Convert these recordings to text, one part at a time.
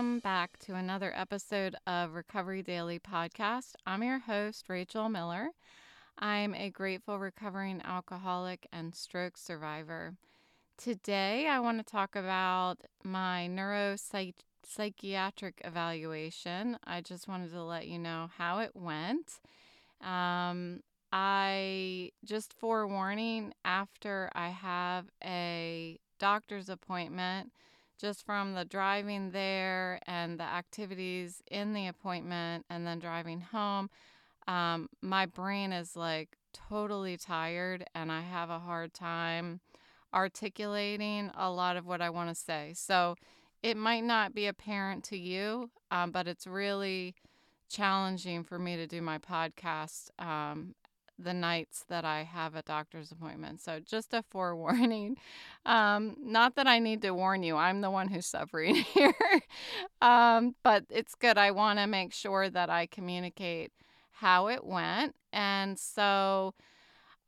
Welcome back to another episode of Recovery Daily Podcast. I'm your host, Rachel Miller. I'm a grateful recovering alcoholic and stroke survivor. Today, I want to talk about my neuropsychiatric evaluation. I just wanted to let you know how it went. Um, I just forewarning after I have a doctor's appointment, just from the driving there and the activities in the appointment and then driving home, um, my brain is like totally tired and I have a hard time articulating a lot of what I want to say. So it might not be apparent to you, um, but it's really challenging for me to do my podcast um, the nights that I have a doctor's appointment. So just a forewarning. Um, not that I need to warn you, I'm the one who's suffering here. um, but it's good. I want to make sure that I communicate how it went. And so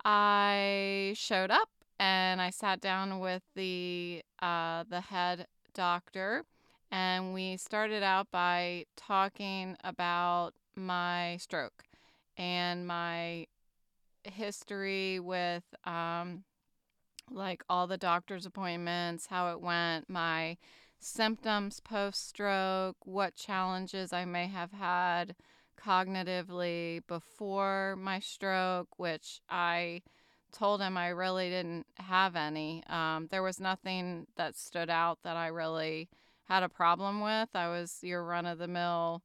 I showed up and I sat down with the uh, the head doctor, and we started out by talking about my stroke and my history with um, like all the doctor's appointments, how it went, my symptoms post stroke, what challenges I may have had cognitively before my stroke, which I told him I really didn't have any. Um, there was nothing that stood out that I really had a problem with. I was your run of the mill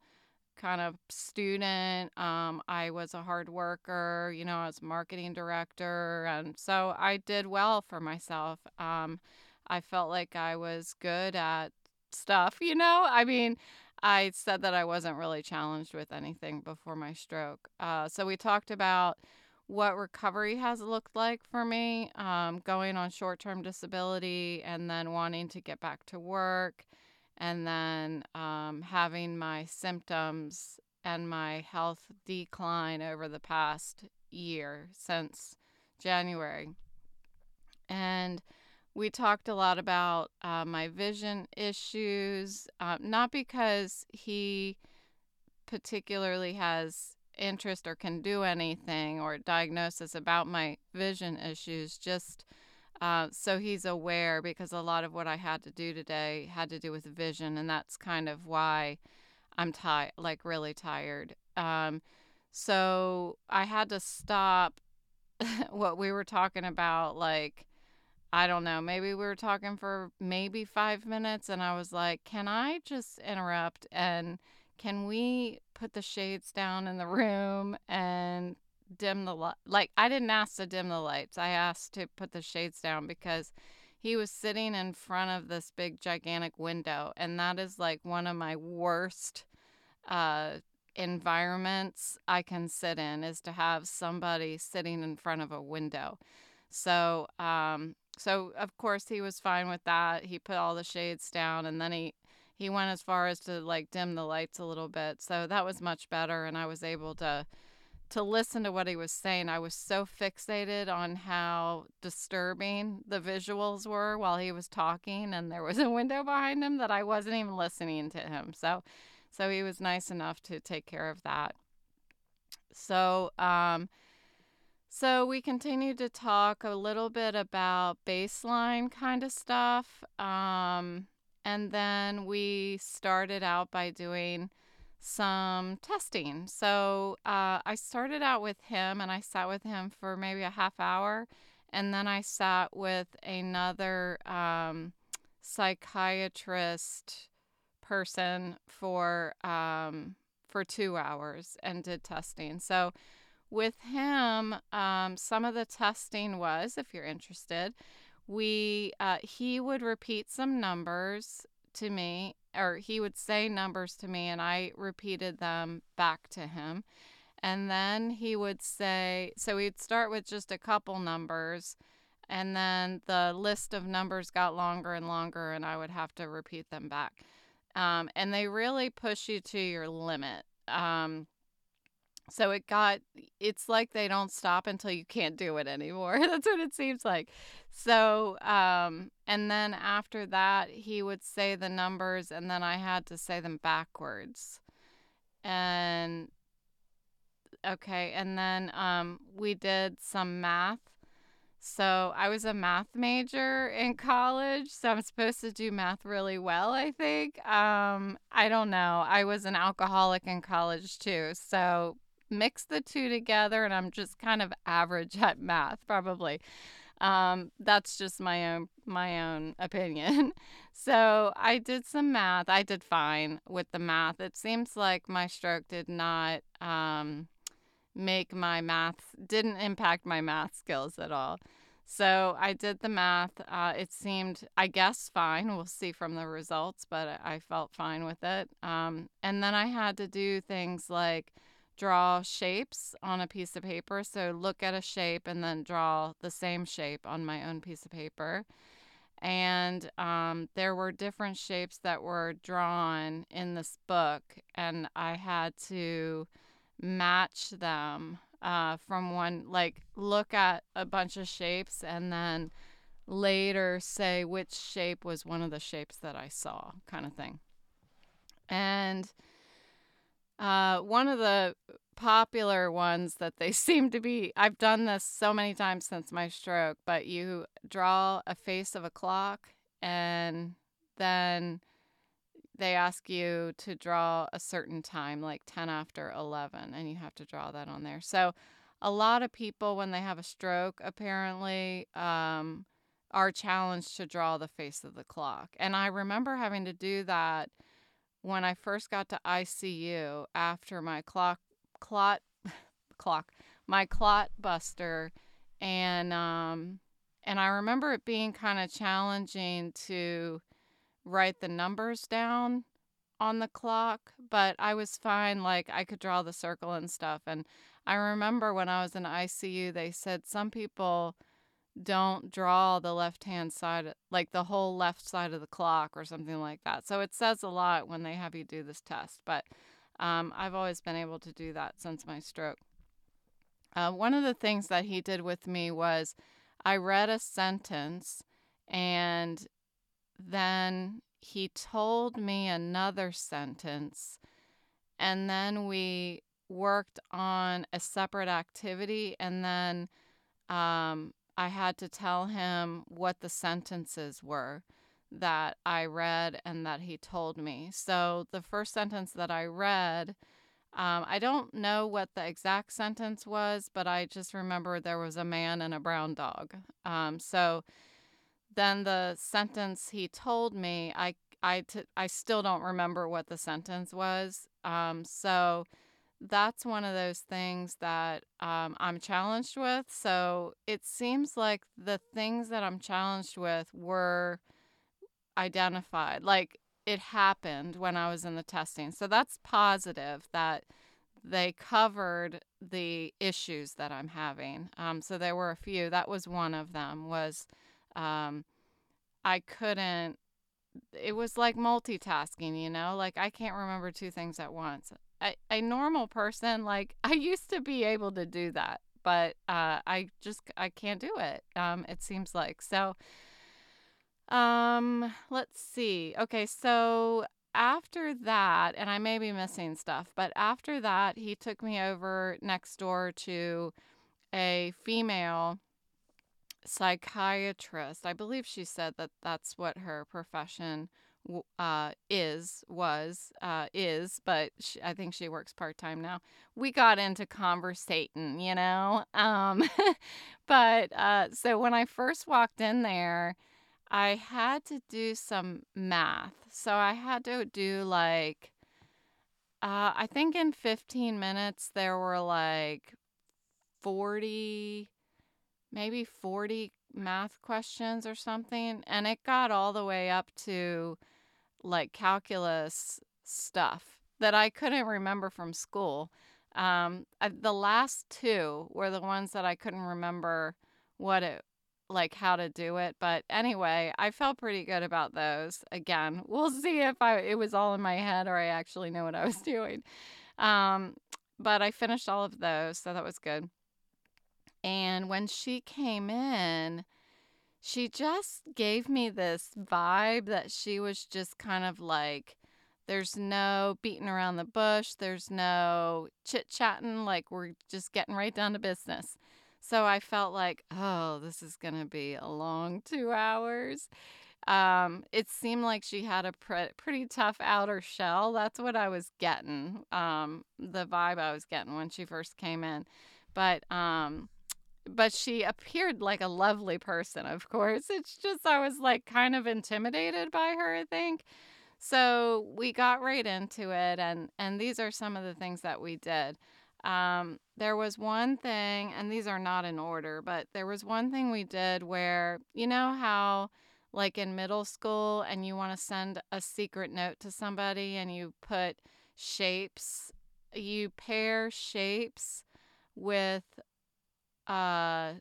kind of student. Um, I was a hard worker, you know, I was marketing director. And so I did well for myself. Um, I felt like I was good at stuff, you know? I mean, I said that I wasn't really challenged with anything before my stroke. Uh, so we talked about what recovery has looked like for me, um, going on short term disability and then wanting to get back to work, and then um, having my symptoms and my health decline over the past year since January. And we talked a lot about uh, my vision issues, uh, not because he particularly has interest or can do anything or diagnosis about my vision issues, just uh, so he's aware because a lot of what I had to do today had to do with vision, and that's kind of why I'm tired, like really tired. Um, so I had to stop what we were talking about, like, I don't know, maybe we were talking for maybe five minutes, and I was like, can I just interrupt and can we put the shades down in the room and dim the light? Like, I didn't ask to dim the lights. I asked to put the shades down because he was sitting in front of this big, gigantic window. And that is like one of my worst uh, environments I can sit in is to have somebody sitting in front of a window. So, um, so of course he was fine with that. He put all the shades down and then he he went as far as to like dim the lights a little bit. So that was much better and I was able to to listen to what he was saying. I was so fixated on how disturbing the visuals were while he was talking and there was a window behind him that I wasn't even listening to him. So so he was nice enough to take care of that. So um so we continued to talk a little bit about baseline kind of stuff. Um and then we started out by doing some testing. So uh, I started out with him and I sat with him for maybe a half hour. And then I sat with another um, psychiatrist person for um, for two hours and did testing. So with him, um, some of the testing was, if you're interested, we uh, he would repeat some numbers to me or he would say numbers to me and I repeated them back to him. And then he would say, so he'd start with just a couple numbers, and then the list of numbers got longer and longer, and I would have to repeat them back. Um, and they really push you to your limit. Um, so it got it's like they don't stop until you can't do it anymore. That's what it seems like. So, um, and then after that, he would say the numbers, and then I had to say them backwards. And okay, and then um, we did some math. So I was a math major in college, so I'm supposed to do math really well, I think. Um, I don't know. I was an alcoholic in college too, so mix the two together, and I'm just kind of average at math, probably. Um, that's just my own my own opinion. so I did some math. I did fine with the math. It seems like my stroke did not um, make my math didn't impact my math skills at all. So I did the math. Uh, it seemed, I guess, fine. We'll see from the results, but I felt fine with it. Um, and then I had to do things like draw shapes on a piece of paper. So look at a shape and then draw the same shape on my own piece of paper. And um, there were different shapes that were drawn in this book, and I had to match them uh, from one, like look at a bunch of shapes and then later say which shape was one of the shapes that I saw, kind of thing. And uh, one of the popular ones that they seem to be, I've done this so many times since my stroke, but you draw a face of a clock and then they ask you to draw a certain time, like 10 after 11, and you have to draw that on there. So, a lot of people, when they have a stroke, apparently um, are challenged to draw the face of the clock. And I remember having to do that when I first got to ICU after my clock clot clock my clot buster and um and I remember it being kind of challenging to write the numbers down on the clock, but I was fine like I could draw the circle and stuff and I remember when I was in ICU they said some people don't draw the left hand side, like the whole left side of the clock or something like that. So it says a lot when they have you do this test. But um, I've always been able to do that since my stroke. Uh, one of the things that he did with me was I read a sentence and then he told me another sentence. And then we worked on a separate activity. And then um, I had to tell him what the sentences were that I read and that he told me. So the first sentence that I read, um, I don't know what the exact sentence was, but I just remember there was a man and a brown dog. Um, so then the sentence he told me, I I, t- I still don't remember what the sentence was. Um, so that's one of those things that um, I'm challenged with. So it seems like the things that I'm challenged with were identified. Like it happened when I was in the testing. So that's positive that they covered the issues that I'm having. Um, so there were a few. That was one of them. Was um, I couldn't. It was like multitasking, you know. Like I can't remember two things at once a, a normal person like i used to be able to do that but uh, i just i can't do it um, it seems like so um let's see okay so after that and i may be missing stuff but after that he took me over next door to a female psychiatrist i believe she said that that's what her profession uh, is was uh, is, but she, I think she works part time now. We got into conversating, you know. Um, but uh, so when I first walked in there, I had to do some math. So I had to do like, uh, I think in 15 minutes there were like 40, maybe 40 math questions or something, and it got all the way up to like calculus stuff that I couldn't remember from school. Um, the last two were the ones that I couldn't remember what it like how to do it but anyway i felt pretty good about those again we'll see if i it was all in my head or i actually know what i was doing um, but I finished all of those, so that was good. And when she came in, she just gave me this vibe that she was just kind of like, there's no beating around the bush, there's no chit chatting, like we're just getting right down to business. So I felt like, oh, this is going to be a long two hours. Um, it seemed like she had a pre- pretty tough outer shell. That's what I was getting, um, the vibe I was getting when she first came in. But um, but she appeared like a lovely person, of course. It's just I was like kind of intimidated by her, I think. So we got right into it and and these are some of the things that we did. Um, there was one thing, and these are not in order, but there was one thing we did where, you know, how like in middle school and you want to send a secret note to somebody and you put shapes, you pair shapes with uh,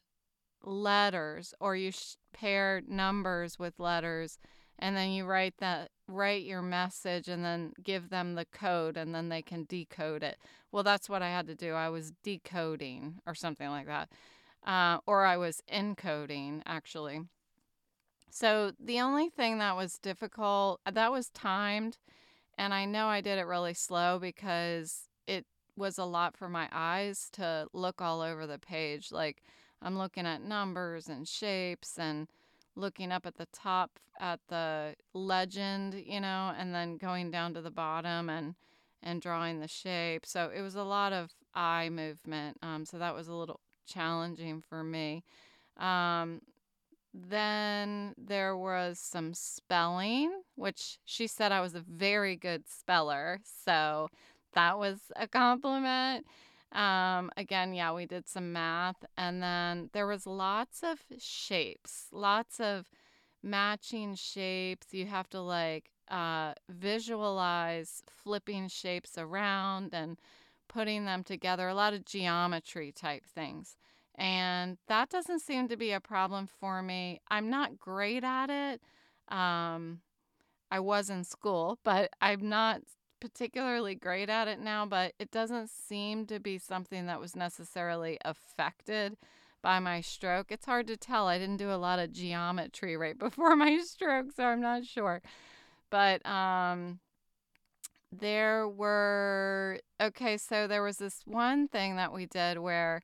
letters or you sh- pair numbers with letters and then you write that write your message and then give them the code and then they can decode it. Well that's what i had to do. I was decoding or something like that uh, or i was encoding actually. So the only thing that was difficult that was timed and i know i did it really slow because it was a lot for my eyes to look all over the page. Like I'm looking at numbers and shapes and looking up at the top at the legend, you know, and then going down to the bottom and and drawing the shape. So it was a lot of eye movement. Um, so that was a little challenging for me. Um, then there was some spelling, which she said I was a very good speller. So that was a compliment. Um, again, yeah, we did some math, and then there was lots of shapes, lots of matching shapes. You have to like uh, visualize flipping shapes around and putting them together, a lot of geometry type things. And that doesn't seem to be a problem for me. I'm not great at it. Um, I was in school, but I'm not particularly great at it now, but it doesn't seem to be something that was necessarily affected by my stroke. It's hard to tell. I didn't do a lot of geometry right before my stroke, so I'm not sure. But um there were okay, so there was this one thing that we did where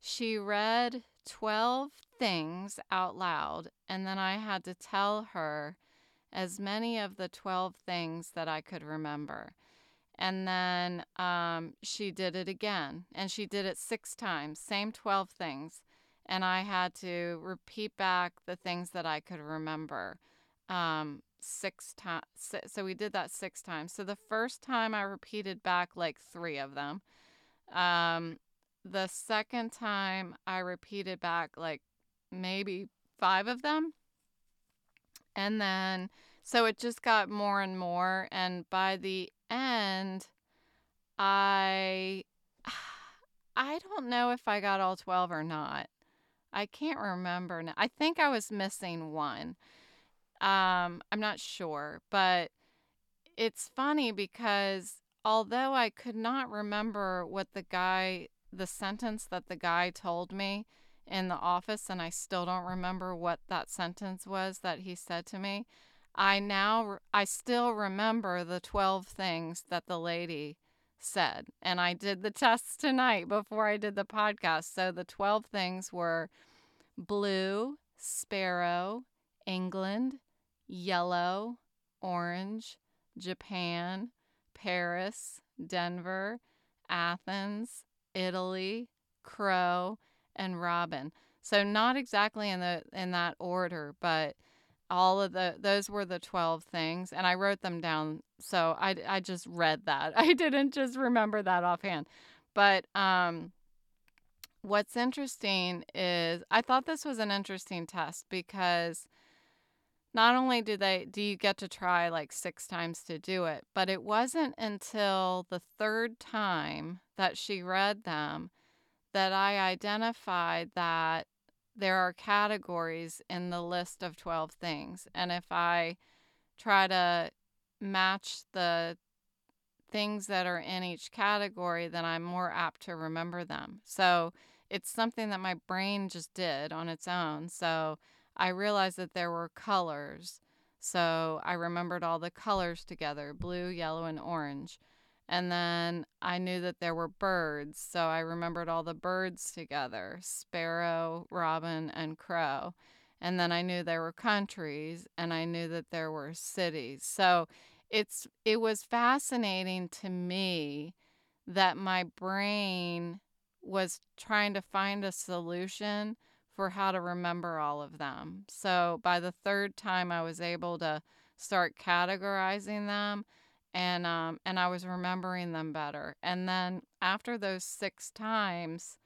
she read 12 things out loud and then I had to tell her as many of the 12 things that I could remember. And then um, she did it again, and she did it six times, same 12 things. And I had to repeat back the things that I could remember um, six times. So we did that six times. So the first time I repeated back like three of them. Um, the second time I repeated back like maybe five of them. And then, so it just got more and more. And by the end, I, I don't know if I got all 12 or not. I can't remember now. I think I was missing one. Um, I'm not sure, but it's funny because although I could not remember what the guy, the sentence that the guy told me, in the office and I still don't remember what that sentence was that he said to me. I now I still remember the 12 things that the lady said. And I did the tests tonight before I did the podcast. So the 12 things were blue, sparrow, England, yellow, orange, Japan, Paris, Denver, Athens, Italy, crow, and Robin. So not exactly in the in that order, but all of the those were the 12 things and I wrote them down. So I I just read that. I didn't just remember that offhand. But um what's interesting is I thought this was an interesting test because not only do they do you get to try like six times to do it, but it wasn't until the third time that she read them that I identified that there are categories in the list of 12 things. And if I try to match the things that are in each category, then I'm more apt to remember them. So it's something that my brain just did on its own. So I realized that there were colors. So I remembered all the colors together blue, yellow, and orange. And then I knew that there were birds. So I remembered all the birds together sparrow, robin, and crow. And then I knew there were countries and I knew that there were cities. So it's it was fascinating to me that my brain was trying to find a solution for how to remember all of them. So by the third time, I was able to start categorizing them, and um, and I was remembering them better. And then after those six times,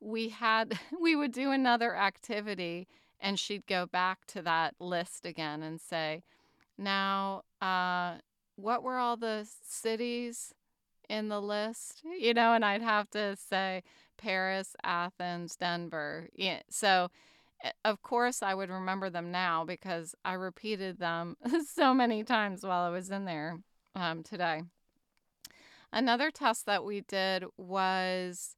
we had we would do another activity, and she'd go back to that list again and say, "Now, uh, what were all the cities?" in the list, you know, and I'd have to say Paris, Athens, Denver. Yeah, so, eh, of course, I would remember them now because I repeated them so many times while I was in there um, today. Another test that we did was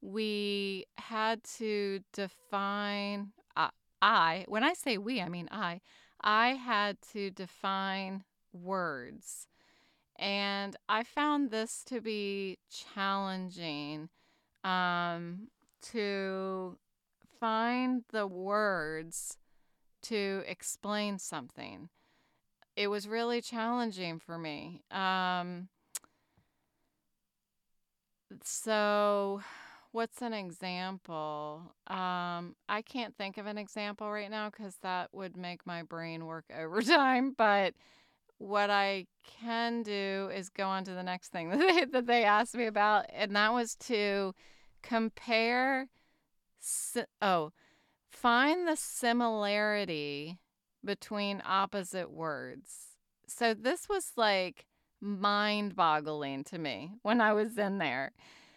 we had to define. Uh, I, when I say we, I mean I. I had to define words. And I found this to be challenging um, to find the words to explain something. It was really challenging for me. Um, so, what's an example? Um, I can't think of an example right now because that would make my brain work overtime, but what I can do is go on to the next thing that they, that they asked me about, and that was to compare. Oh, find the similarity between opposite words. So this was like mind boggling to me when I was in there.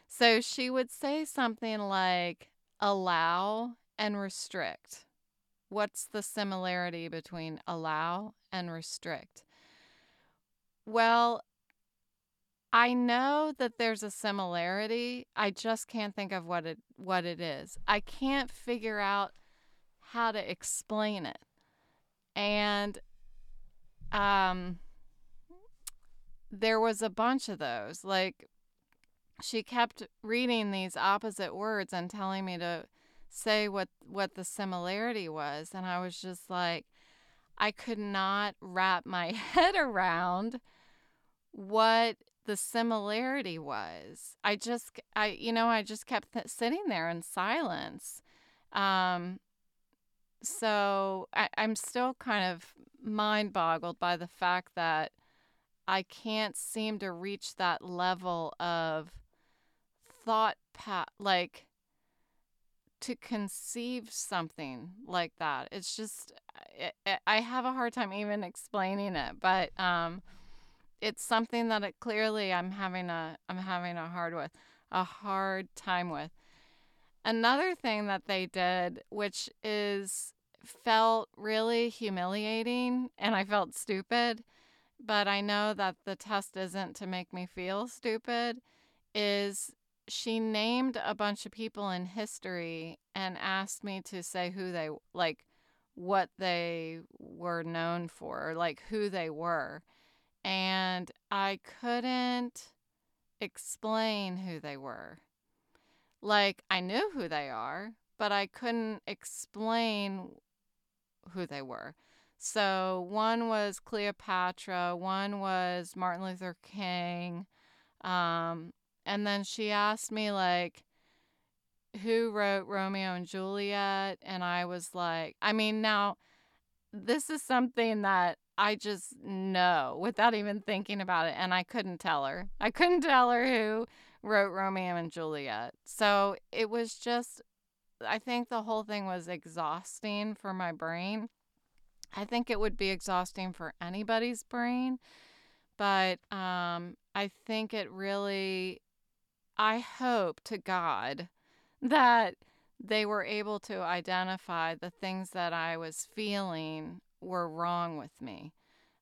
So she would say something like allow and restrict. What's the similarity between allow and restrict? Well, I know that there's a similarity. I just can't think of what it what it is. I can't figure out how to explain it. And um there was a bunch of those. Like she kept reading these opposite words and telling me to say what what the similarity was and I was just like I could not wrap my head around what the similarity was. I just, I, you know, I just kept th- sitting there in silence. Um, so I, I'm still kind of mind boggled by the fact that I can't seem to reach that level of thought, pat like to conceive something like that. It's just, I, I have a hard time even explaining it, but, um, it's something that it clearly I'm having a I'm having a hard with a hard time with. Another thing that they did which is felt really humiliating and I felt stupid, but I know that the test isn't to make me feel stupid is she named a bunch of people in history and asked me to say who they like what they were known for, like who they were and I couldn't explain who they were. Like, I knew who they are, but I couldn't explain who they were. So, one was Cleopatra, one was Martin Luther King. Um, and then she asked me, like, who wrote Romeo and Juliet? And I was like, I mean, now, this is something that I just know without even thinking about it. And I couldn't tell her. I couldn't tell her who wrote Romeo and Juliet. So it was just, I think the whole thing was exhausting for my brain. I think it would be exhausting for anybody's brain. But um, I think it really, I hope to God that they were able to identify the things that I was feeling were wrong with me.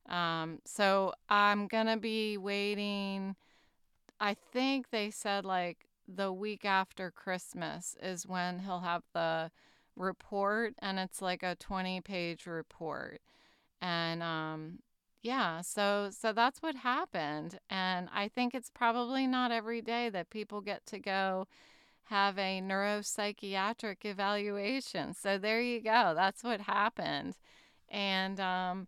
Um, so I'm going to be waiting I think they said like the week after Christmas is when he'll have the report, and it's like a 20 page report. And um, yeah, so so that's what happened. And I think it's probably not every day that people get to go have a neuropsychiatric evaluation. So there you go. That's what happened. And um,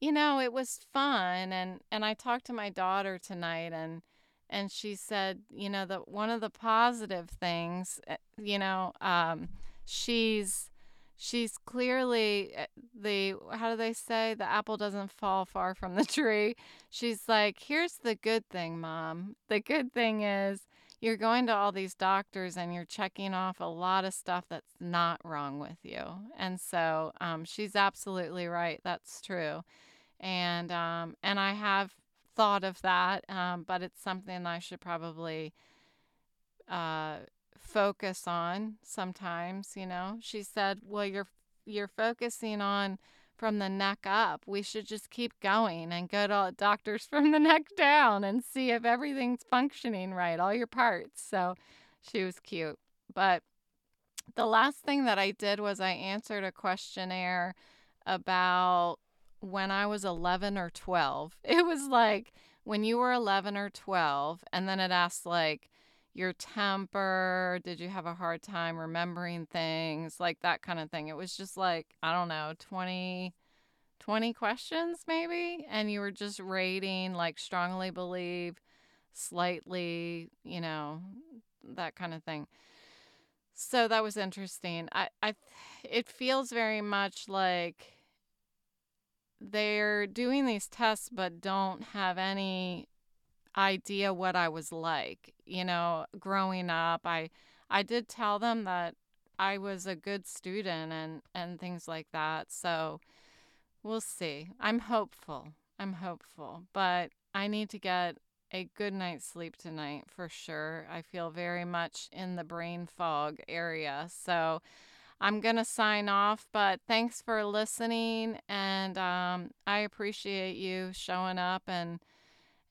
you know, it was fun and and I talked to my daughter tonight and and she said, you know, that one of the positive things, eh, you know, um, she's she's clearly eh, the how do they say? The apple doesn't fall far from the tree. She's like here's the good thing mom. The good thing is you're going to all these doctors and you're checking off a lot of stuff that's not wrong with you. And so um, she's absolutely right. That's true. And um, and i have thought of that um, but it's something i should probably uh, focus on sometimes, you know. She said, "Well, you're you're focusing on from the neck up. We should just keep going and go to doctors from the neck down and see if everything's functioning right, all your parts." So, she was cute. But the last thing that I did was I answered a questionnaire about when I was 11 or 12. It was like when you were 11 or 12 and then it asked like your temper? Did you have a hard time remembering things? Like that kind of thing. It was just like, I don't know, 20, 20 questions maybe. And you were just rating like strongly believe, slightly, you know, that kind of thing. So that was interesting. I, I, it feels very much like they're doing these tests but don't have any idea what I was like. You know, growing up, I I did tell them that I was a good student and and things like that. So we'll see. I'm hopeful. I'm hopeful, but I need to get a good night's sleep tonight for sure. I feel very much in the brain fog area. So I'm going to sign off, but thanks for listening. And um, I appreciate you showing up and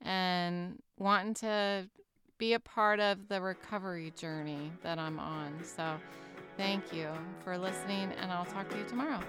and wanting to be a part of the recovery journey that I'm on. So, thank you for listening, and I'll talk to you tomorrow.